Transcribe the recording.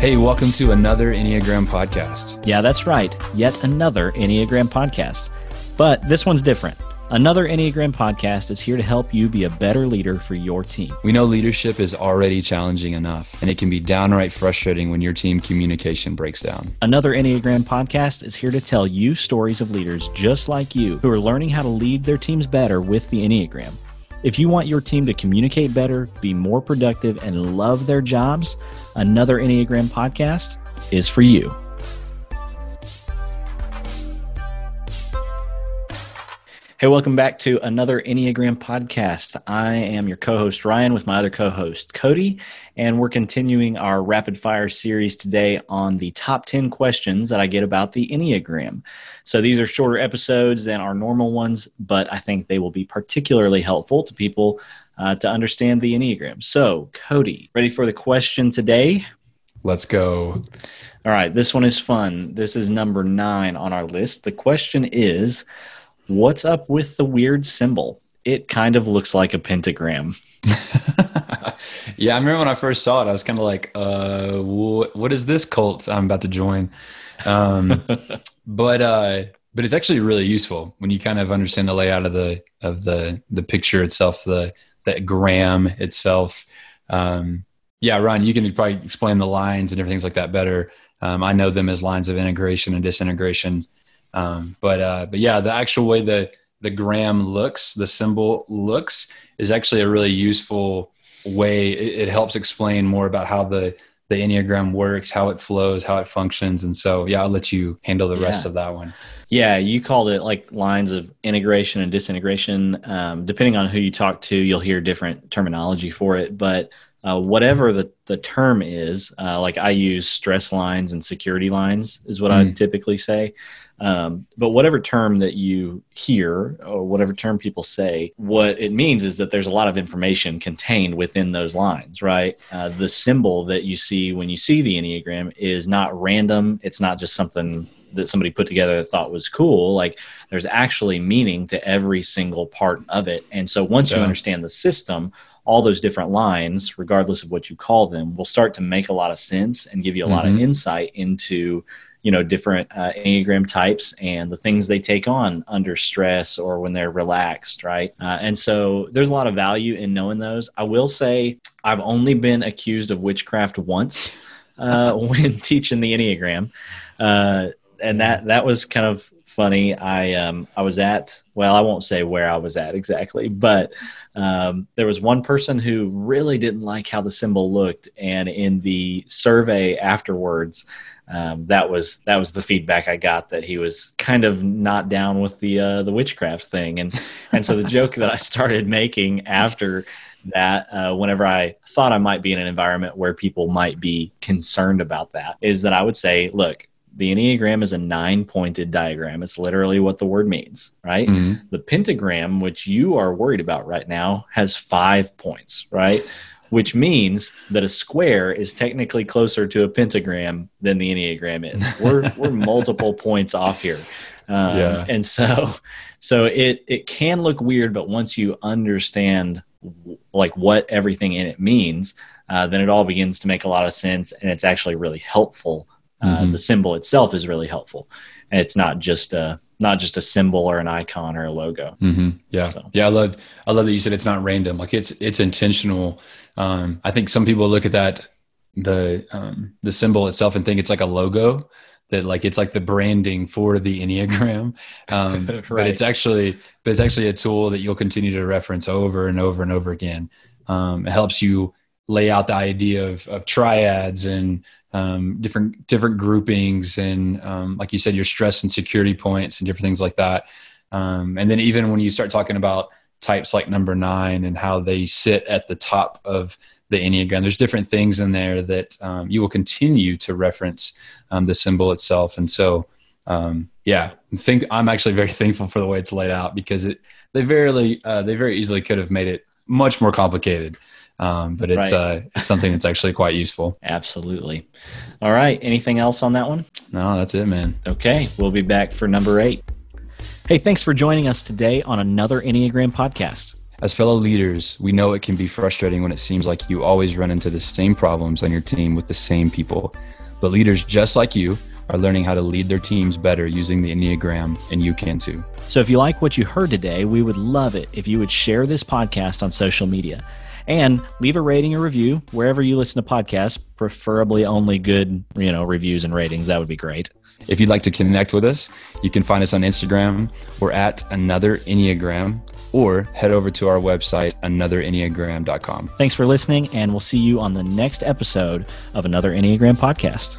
Hey, welcome to another Enneagram podcast. Yeah, that's right. Yet another Enneagram podcast. But this one's different. Another Enneagram podcast is here to help you be a better leader for your team. We know leadership is already challenging enough, and it can be downright frustrating when your team communication breaks down. Another Enneagram podcast is here to tell you stories of leaders just like you who are learning how to lead their teams better with the Enneagram. If you want your team to communicate better, be more productive, and love their jobs, another Enneagram podcast is for you. Hey, welcome back to another Enneagram podcast. I am your co host, Ryan, with my other co host, Cody, and we're continuing our rapid fire series today on the top 10 questions that I get about the Enneagram. So these are shorter episodes than our normal ones, but I think they will be particularly helpful to people uh, to understand the Enneagram. So, Cody, ready for the question today? Let's go. All right, this one is fun. This is number nine on our list. The question is, What's up with the weird symbol? It kind of looks like a pentagram. yeah, I remember when I first saw it, I was kind of like, uh, wh- what is this cult I'm about to join? Um, but uh, but it's actually really useful when you kind of understand the layout of the of the the picture itself, the the gram itself. Um, yeah, Ryan, you can probably explain the lines and everything like that better. Um, I know them as lines of integration and disintegration. Um, but uh, but yeah, the actual way the the gram looks, the symbol looks, is actually a really useful way. It, it helps explain more about how the the enneagram works, how it flows, how it functions, and so yeah, I'll let you handle the yeah. rest of that one. Yeah, you called it like lines of integration and disintegration. Um, depending on who you talk to, you'll hear different terminology for it, but uh, whatever the, the term is, uh, like I use stress lines and security lines, is what mm. I typically say. Um, but whatever term that you hear or whatever term people say, what it means is that there's a lot of information contained within those lines, right? Uh, the symbol that you see when you see the Enneagram is not random. It's not just something that somebody put together that thought was cool. Like there's actually meaning to every single part of it. And so once yeah. you understand the system, all those different lines, regardless of what you call them, will start to make a lot of sense and give you a mm-hmm. lot of mm-hmm. insight into you know different uh, enneagram types and the things they take on under stress or when they're relaxed right uh, and so there's a lot of value in knowing those i will say i've only been accused of witchcraft once uh, when teaching the enneagram uh, and that that was kind of funny. I um, I was at well, I won't say where I was at exactly, but um, there was one person who really didn't like how the symbol looked, and in the survey afterwards, um, that was that was the feedback I got that he was kind of not down with the uh, the witchcraft thing, and and so the joke that I started making after that uh, whenever I thought I might be in an environment where people might be concerned about that is that I would say, look, the Enneagram is a nine pointed diagram. It's literally what the word means, right? Mm-hmm. The pentagram, which you are worried about right now, has five points, right? which means that a square is technically closer to a pentagram than the Enneagram is. We're, we're multiple points off here. Um, yeah. And so, so it, it can look weird, but once you understand like what everything in it means, uh, then it all begins to make a lot of sense and it's actually really helpful uh, mm-hmm. the symbol itself is really helpful and it's not just a not just a symbol or an icon or a logo mm-hmm. yeah so. yeah i love i love that you said it's not random like it's it's intentional um, i think some people look at that the um, the symbol itself and think it's like a logo that like it's like the branding for the enneagram um, right. but it's actually but it's actually a tool that you'll continue to reference over and over and over again um, it helps you lay out the idea of, of triads and um, different different groupings and um, like you said your stress and security points and different things like that. Um, and then even when you start talking about types like number nine and how they sit at the top of the enneagram there's different things in there that um, you will continue to reference um, the symbol itself. And so um, yeah I think i'm actually very thankful for the way it's laid out because it they very uh, they very easily could have made it much more complicated um, but it's right. uh, it's something that's actually quite useful. Absolutely. All right. Anything else on that one? No, that's it, man. Okay, we'll be back for number eight. Hey, thanks for joining us today on another Enneagram podcast. As fellow leaders, we know it can be frustrating when it seems like you always run into the same problems on your team with the same people. But leaders just like you are learning how to lead their teams better using the Enneagram, and you can too. So if you like what you heard today, we would love it if you would share this podcast on social media and leave a rating or review wherever you listen to podcasts, preferably only good, you know, reviews and ratings. That would be great. If you'd like to connect with us, you can find us on Instagram. We're at another Enneagram or head over to our website, anotherenneagram.com. Thanks for listening, and we'll see you on the next episode of another Enneagram podcast.